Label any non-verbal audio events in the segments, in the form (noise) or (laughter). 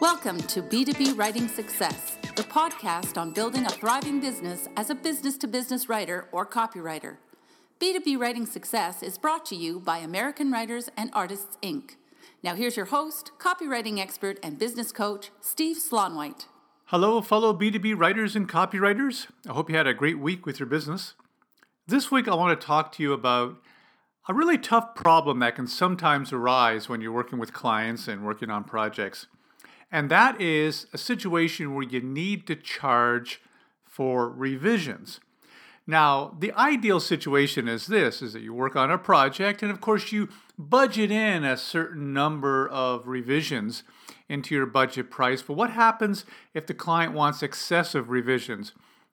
Welcome to B2B Writing Success, the podcast on building a thriving business as a business to business writer or copywriter. B2B Writing Success is brought to you by American Writers and Artists, Inc. Now, here's your host, copywriting expert, and business coach, Steve Slaunwhite. Hello, fellow B2B writers and copywriters. I hope you had a great week with your business. This week, I want to talk to you about a really tough problem that can sometimes arise when you're working with clients and working on projects. And that is a situation where you need to charge for revisions. Now, the ideal situation is this is that you work on a project and of course you budget in a certain number of revisions into your budget price. But what happens if the client wants excessive revisions?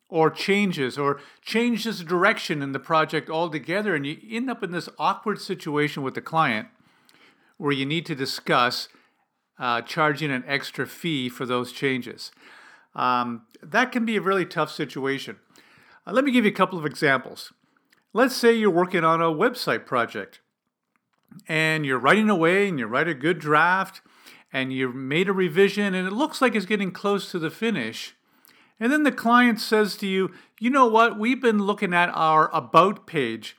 or changes or changes direction in the project altogether and you end up in this awkward situation with the client where you need to discuss uh, charging an extra fee for those changes. Um, that can be a really tough situation. Uh, let me give you a couple of examples. Let's say you're working on a website project and you're writing away and you write a good draft and you made a revision and it looks like it's getting close to the finish. And then the client says to you, you know what, we've been looking at our About page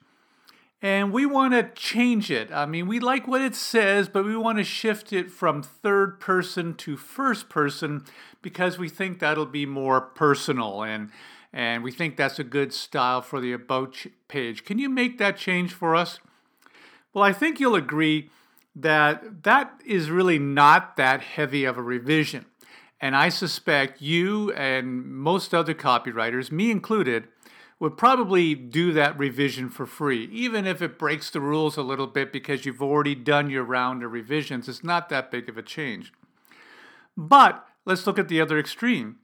and we want to change it. I mean, we like what it says, but we want to shift it from third person to first person because we think that'll be more personal and and we think that's a good style for the about page. Can you make that change for us? Well, I think you'll agree that that is really not that heavy of a revision. And I suspect you and most other copywriters, me included, would probably do that revision for free, even if it breaks the rules a little bit because you've already done your round of revisions. It's not that big of a change. But let's look at the other extreme.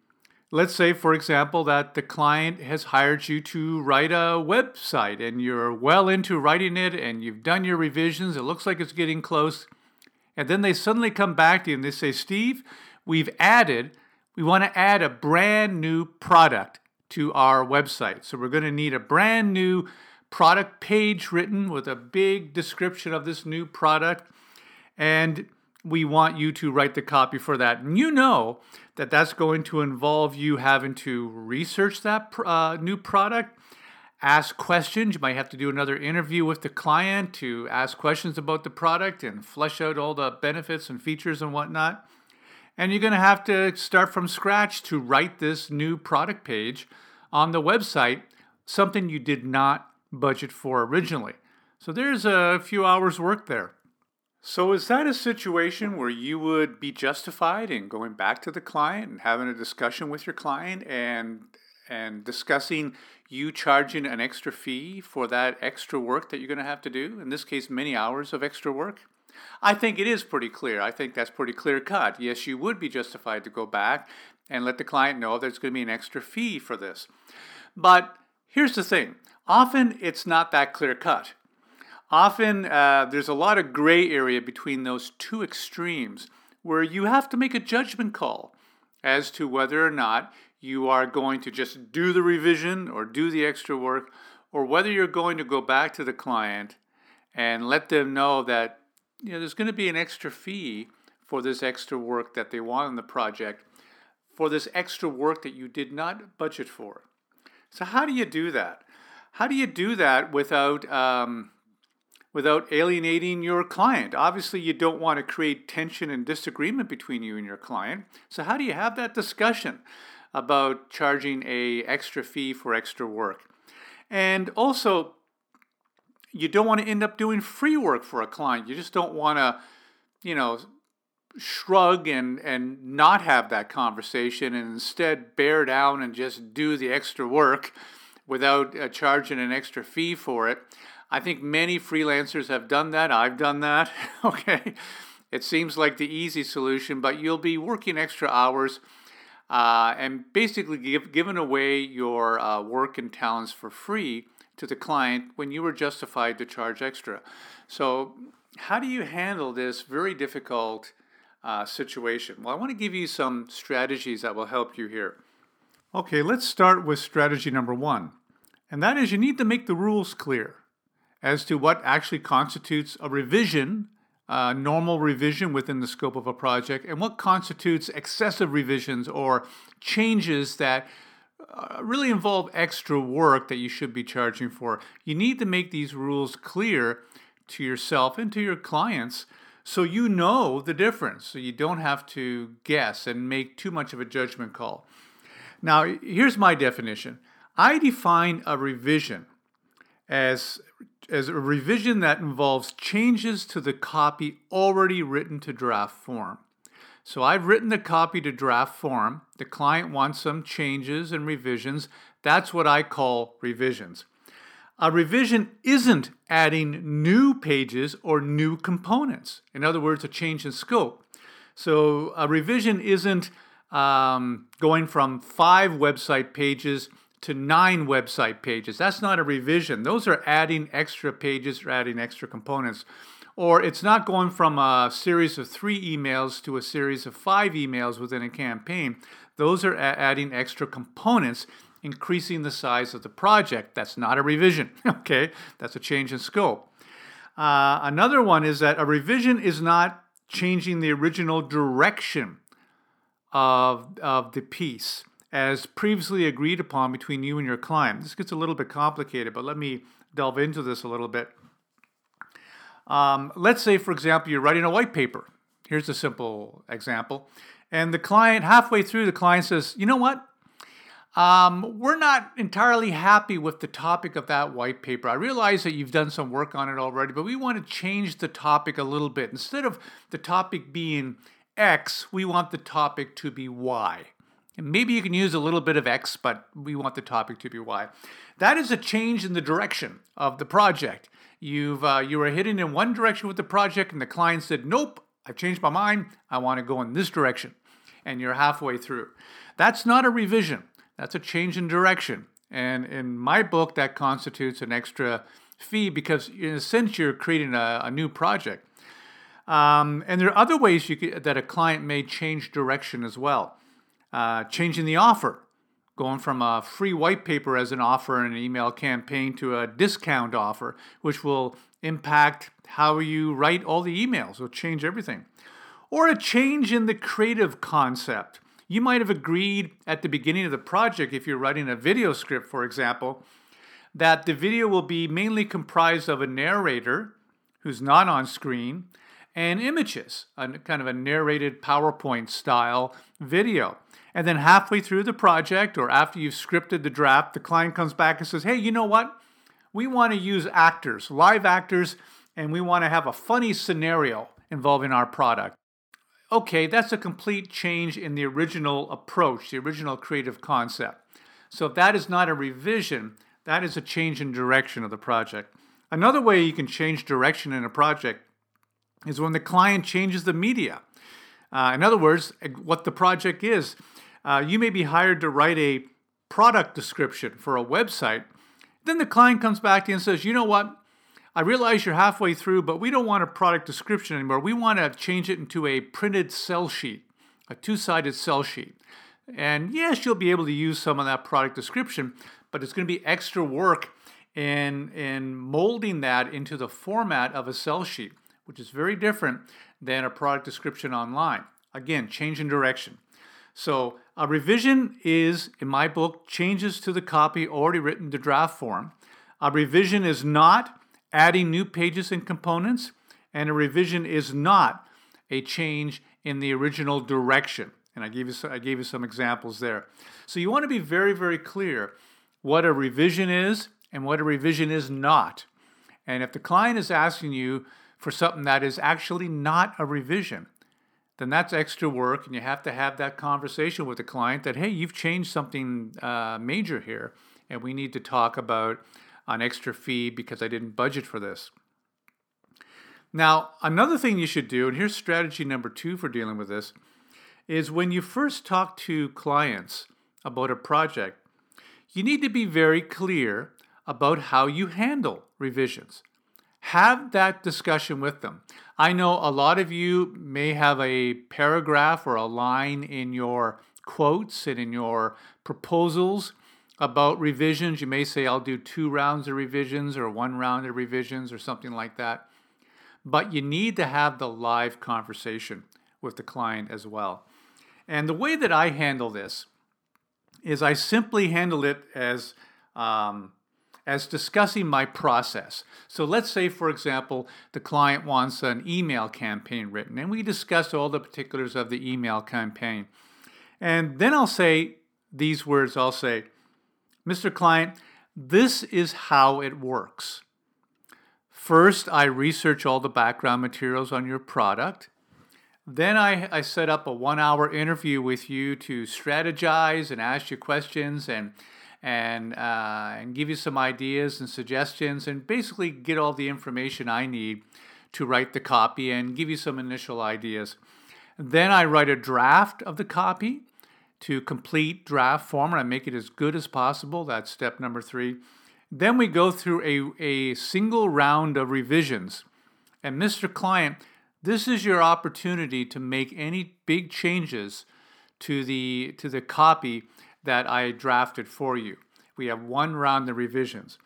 Let's say, for example, that the client has hired you to write a website and you're well into writing it and you've done your revisions. It looks like it's getting close. And then they suddenly come back to you and they say, Steve, we've added, we want to add a brand new product to our website. So we're going to need a brand new product page written with a big description of this new product. And we want you to write the copy for that. And you know that that's going to involve you having to research that uh, new product, ask questions. You might have to do another interview with the client to ask questions about the product and flesh out all the benefits and features and whatnot. And you're going to have to start from scratch to write this new product page on the website, something you did not budget for originally. So there's a few hours' work there. So, is that a situation where you would be justified in going back to the client and having a discussion with your client and and discussing you charging an extra fee for that extra work that you're going to have to do? In this case, many hours of extra work. I think it is pretty clear. I think that's pretty clear cut. Yes, you would be justified to go back and let the client know there's going to be an extra fee for this. But here's the thing often it's not that clear cut. Often uh, there's a lot of gray area between those two extremes where you have to make a judgment call as to whether or not you are going to just do the revision or do the extra work, or whether you're going to go back to the client and let them know that you know, there's going to be an extra fee for this extra work that they want on the project, for this extra work that you did not budget for. So how do you do that? How do you do that without um, without alienating your client? Obviously, you don't want to create tension and disagreement between you and your client. So how do you have that discussion about charging a extra fee for extra work? And also, you don't want to end up doing free work for a client. You just don't want to, you know, shrug and and not have that conversation and instead bear down and just do the extra work without uh, charging an extra fee for it. I think many freelancers have done that. I've done that. (laughs) okay. It seems like the easy solution, but you'll be working extra hours uh, and basically give, giving away your uh, work and talents for free to the client when you were justified to charge extra. So, how do you handle this very difficult uh, situation? Well, I want to give you some strategies that will help you here. Okay, let's start with strategy number one, and that is you need to make the rules clear as to what actually constitutes a revision uh, normal revision within the scope of a project and what constitutes excessive revisions or changes that uh, really involve extra work that you should be charging for. You need to make these rules clear to yourself and to your clients so you know the difference so you don't have to guess and make too much of a judgment call. Now, here's my definition I define a revision as, as a revision that involves changes to the copy already written to draft form. So I've written the copy to draft form. The client wants some changes and revisions. That's what I call revisions. A revision isn't adding new pages or new components. In other words, a change in scope. So a revision isn't um, going from five website pages to nine website pages. That's not a revision. Those are adding extra pages or adding extra components. Or it's not going from a series of three emails to a series of five emails within a campaign. Those are adding extra components increasing the size of the project. That's not a revision, (laughs) okay? That's a change in scope. Uh, another one is that a revision is not changing the original direction of, of the piece as previously agreed upon between you and your client. This gets a little bit complicated, but let me delve into this a little bit. Um, let's say, for example, you're writing a white paper. Here's a simple example. And the client, halfway through, the client says, You know what? Um, we're not entirely happy with the topic of that white paper. I realize that you've done some work on it already, but we want to change the topic a little bit. Instead of the topic being X, we want the topic to be Y. And maybe you can use a little bit of X, but we want the topic to be Y. That is a change in the direction of the project. You've uh, you were heading in one direction with the project, and the client said, "Nope, I've changed my mind. I want to go in this direction," and you're halfway through. That's not a revision. That's a change in direction. And in my book, that constitutes an extra fee because, in a sense, you're creating a, a new project. Um, and there are other ways could, that a client may change direction as well. Uh, changing the offer, going from a free white paper as an offer in an email campaign to a discount offer, which will impact how you write all the emails, will change everything. Or a change in the creative concept. You might have agreed at the beginning of the project, if you're writing a video script, for example, that the video will be mainly comprised of a narrator who's not on screen and images, a kind of a narrated PowerPoint style video. And then halfway through the project or after you've scripted the draft, the client comes back and says, Hey, you know what? We want to use actors, live actors, and we want to have a funny scenario involving our product okay, that's a complete change in the original approach, the original creative concept. So that is not a revision, that is a change in direction of the project. Another way you can change direction in a project is when the client changes the media. Uh, in other words, what the project is. Uh, you may be hired to write a product description for a website. Then the client comes back to you and says, you know what? I realize you're halfway through, but we don't want a product description anymore. We want to change it into a printed sell sheet, a two sided sell sheet. And yes, you'll be able to use some of that product description, but it's going to be extra work in, in molding that into the format of a sell sheet, which is very different than a product description online. Again, change in direction. So, a revision is, in my book, changes to the copy already written to draft form. A revision is not adding new pages and components, and a revision is not a change in the original direction. And I gave you, I gave you some examples there. So you want to be very, very clear what a revision is and what a revision is not. And if the client is asking you for something that is actually not a revision, then that's extra work, and you have to have that conversation with the client that, hey, you've changed something uh, major here, and we need to talk about an extra fee because I didn't budget for this. Now, another thing you should do, and here's strategy number two for dealing with this, is when you first talk to clients about a project, you need to be very clear about how you handle revisions. Have that discussion with them. I know a lot of you may have a paragraph or a line in your quotes and in your proposals about revisions. You may say, I'll do two rounds of revisions or one round of revisions or something like that. but you need to have the live conversation with the client as well. And the way that I handle this is I simply handle it as um, as discussing my process. So let's say, for example, the client wants an email campaign written, and we discuss all the particulars of the email campaign. And then I'll say these words I'll say, Mr. Client, this is how it works. First, I research all the background materials on your product. Then I, I set up a one hour interview with you to strategize and ask you questions and and uh, and give you some ideas and suggestions and basically get all the information I need to write the copy and give you some initial ideas. Then I write a draft of the copy to complete draft form and I make it as good as possible. That's step number three. Then we go through a, a single round of revisions. And Mr. Client, this is your opportunity to make any big changes to the to the copy that I drafted for you. We have one round of revisions.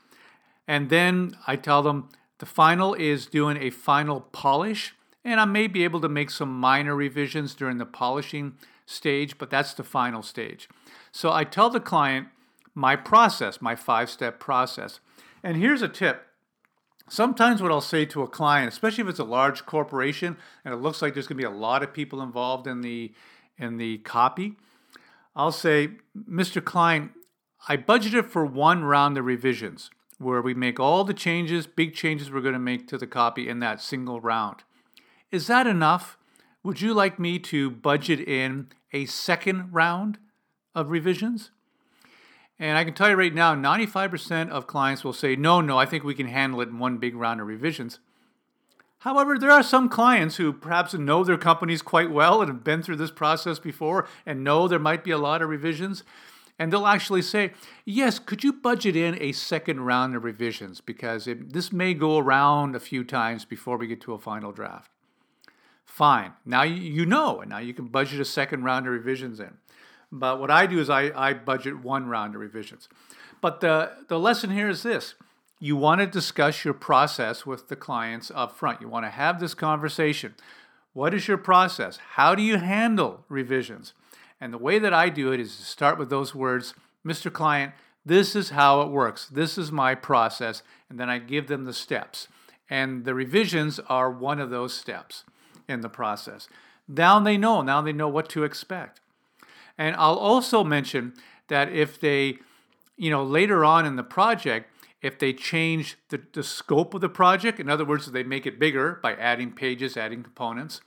And then I tell them the final is doing a final polish, and I may be able to make some minor revisions during the polishing stage, but that's the final stage. So I tell the client my process, my five step process. And here's a tip. Sometimes, what I'll say to a client, especially if it's a large corporation and it looks like there's going to be a lot of people involved in the in the copy, I'll say, Mr. Client, I budgeted for one round of revisions where we make all the changes, big changes we're going to make to the copy in that single round. Is that enough? Would you like me to budget in a second round of revisions? And I can tell you right now, 95% of clients will say, no, no, I think we can handle it in one big round of revisions. However, there are some clients who perhaps know their companies quite well and have been through this process before and know there might be a lot of revisions. And they'll actually say, Yes, could you budget in a second round of revisions? Because it, this may go around a few times before we get to a final draft. Fine. Now you know, and now you can budget a second round of revisions in. But what I do is I, I budget one round of revisions. But the, the lesson here is this you want to discuss your process with the clients up front. You want to have this conversation. What is your process? How do you handle revisions? And the way that I do it is to start with those words, Mr. Client, this is how it works. This is my process. And then I give them the steps. And the revisions are one of those steps in the process. Now they know, now they know what to expect. And I'll also mention that if they, you know, later on in the project, if they change the, the scope of the project, in other words, they make it bigger by adding pages, adding components,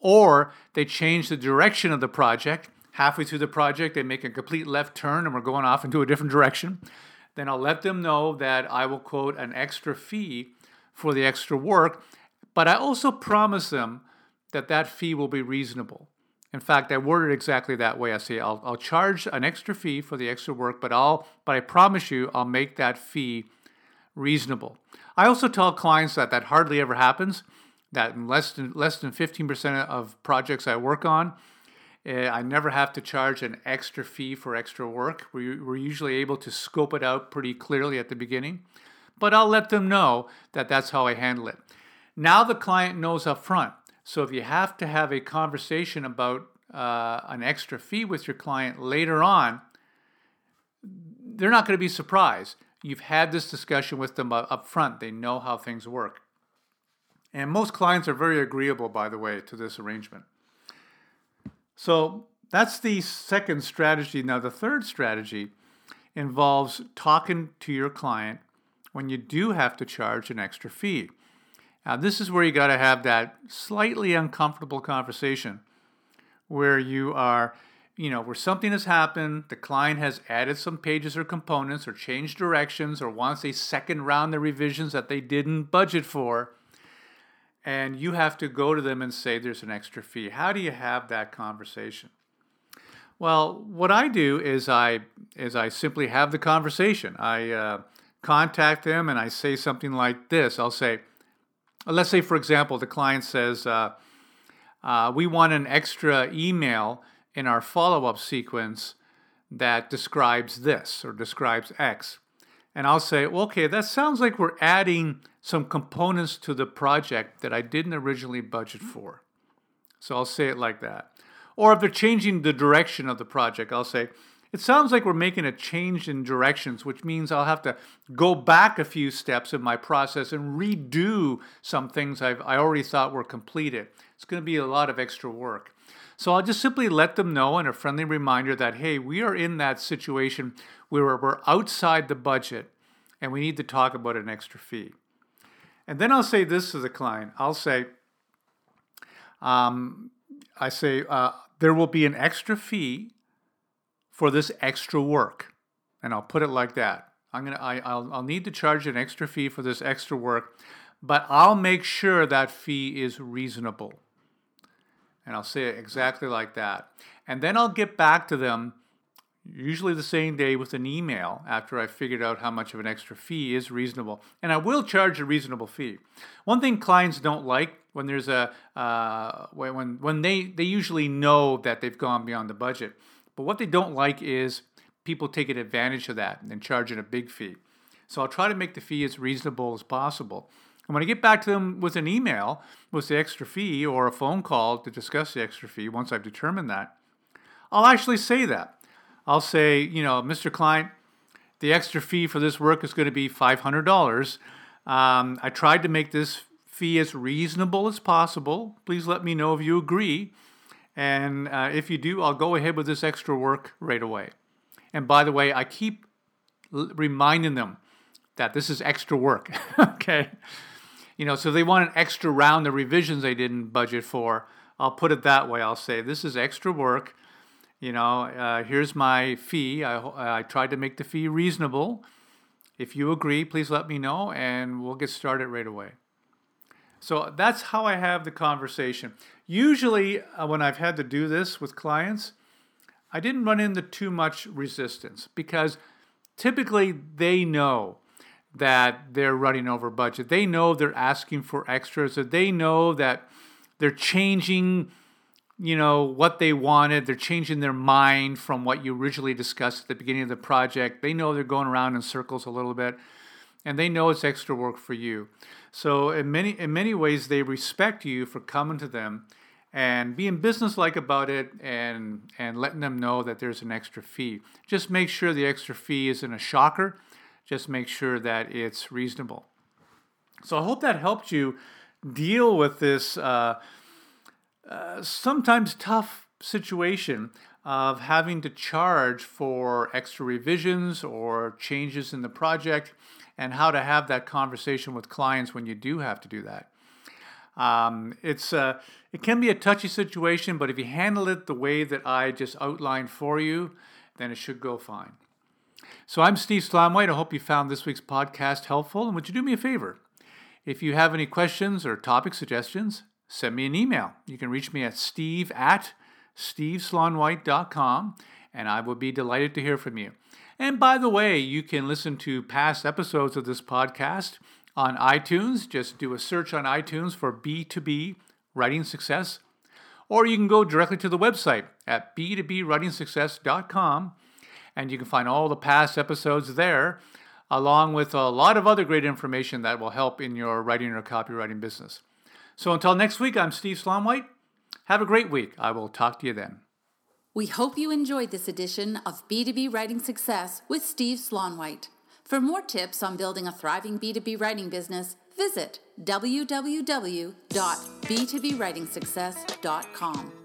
or they change the direction of the project, halfway through the project, they make a complete left turn and we're going off into a different direction, then I'll let them know that I will quote an extra fee for the extra work, but I also promise them that that fee will be reasonable. In fact, I word it exactly that way. I say I'll, I'll charge an extra fee for the extra work, but I'll but I promise you I'll make that fee reasonable. I also tell clients that that hardly ever happens. That in less than less than 15% of projects I work on, uh, I never have to charge an extra fee for extra work. We, we're usually able to scope it out pretty clearly at the beginning, but I'll let them know that that's how I handle it. Now the client knows up front so if you have to have a conversation about uh, an extra fee with your client later on, they're not going to be surprised. You've had this discussion with them up front. They know how things work. And most clients are very agreeable, by the way, to this arrangement. So that's the second strategy. Now, the third strategy involves talking to your client when you do have to charge an extra fee. Now, this is where you got to have that slightly uncomfortable conversation where you are, you know, where something has happened, the client has added some pages or components or changed directions or wants a second round of revisions that they didn't budget for. And you have to go to them and say there's an extra fee. How do you have that conversation? Well, what I do is I is I simply have the conversation. I uh, contact them and I say something like this. I'll say, let's say, for example, the client says, uh, uh, we want an extra email in our follow up sequence that describes this or describes X. and I'll say, well, okay, that sounds like we're adding some components to the project that I didn't originally budget for. So I'll say it like that. Or if they're changing the direction of the project, I'll say, it sounds like we're making a change in directions, which means I'll have to go back a few steps in my process and redo some things I've, I already thought were completed. It's going to be a lot of extra work. So I'll just simply let them know and a friendly reminder that, hey, we are in that situation where we're outside the budget and we need to talk about an extra fee. And then I'll say this to the client I'll say, um, I say, uh, there will be an extra fee for this extra work. And I'll put it like that. I'm gonna, I, I'll, I'll need to charge an extra fee for this extra work, but I'll make sure that fee is reasonable. And I'll say it exactly like that. And then I'll get back to them, usually the same day, with an email after I've figured out how much of an extra fee is reasonable. And I will charge a reasonable fee. One thing clients don't like when there's a uh, when when they they usually know that they've gone beyond the budget, but what they don't like is people taking advantage of that and charging a big fee. So I'll try to make the fee as reasonable as possible. And when I get back to them with an email with the extra fee or a phone call to discuss the extra fee, once I've determined that, I'll actually say that. I'll say, you know, Mr. Client, the extra fee for this work is going to be $500. Um, I tried to make this fee as reasonable as possible. Please let me know if you agree. And uh, if you do, I'll go ahead with this extra work right away. And by the way, I keep l- reminding them that this is extra work. (laughs) okay. You know, so they want an extra round of revisions they didn't budget for. I'll put it that way. I'll say, this is extra work. You know, uh, here's my fee. I, I tried to make the fee reasonable. If you agree, please let me know and we'll get started right away. So that's how I have the conversation. Usually, uh, when I've had to do this with clients, I didn't run into too much resistance because typically they know that they're running over budget. They know they're asking for extras, they know that they're changing, you know, what they wanted. They're changing their mind from what you originally discussed at the beginning of the project. They know they're going around in circles a little bit, and they know it's extra work for you. So in many in many ways, they respect you for coming to them and being businesslike about it and and letting them know that there's an extra fee. Just make sure the extra fee isn't a shocker. Just make sure that it's reasonable. So I hope that helped you deal with this uh, uh, sometimes tough situation of having to charge for extra revisions or changes in the project and how to have that conversation with clients when you do have to do that. Um, it's uh, it can be a touchy situation, but if you handle it the way that I just outlined for you, then it should go fine. So I'm Steve Slaunwhite. I hope you found this week's podcast helpful. And would you do me a favor? If you have any questions or topic suggestions, send me an email. You can reach me at steve at steveslaunwhite.com, and I will be delighted to hear from you. And by the way, you can listen to past episodes of this podcast on iTunes. Just do a search on iTunes for B2B Writing Success. Or you can go directly to the website at b2bwritingsuccess.com and you can find all the past episodes there, along with a lot of other great information that will help in your writing or copywriting business. So until next week, I'm Steve Slaunwhite. Have a great week. I will talk to you then. We hope you enjoyed this edition of B2B Writing Success with Steve Slaunwhite. For more tips on building a thriving B2B writing business, visit www.b2bwritingsuccess.com.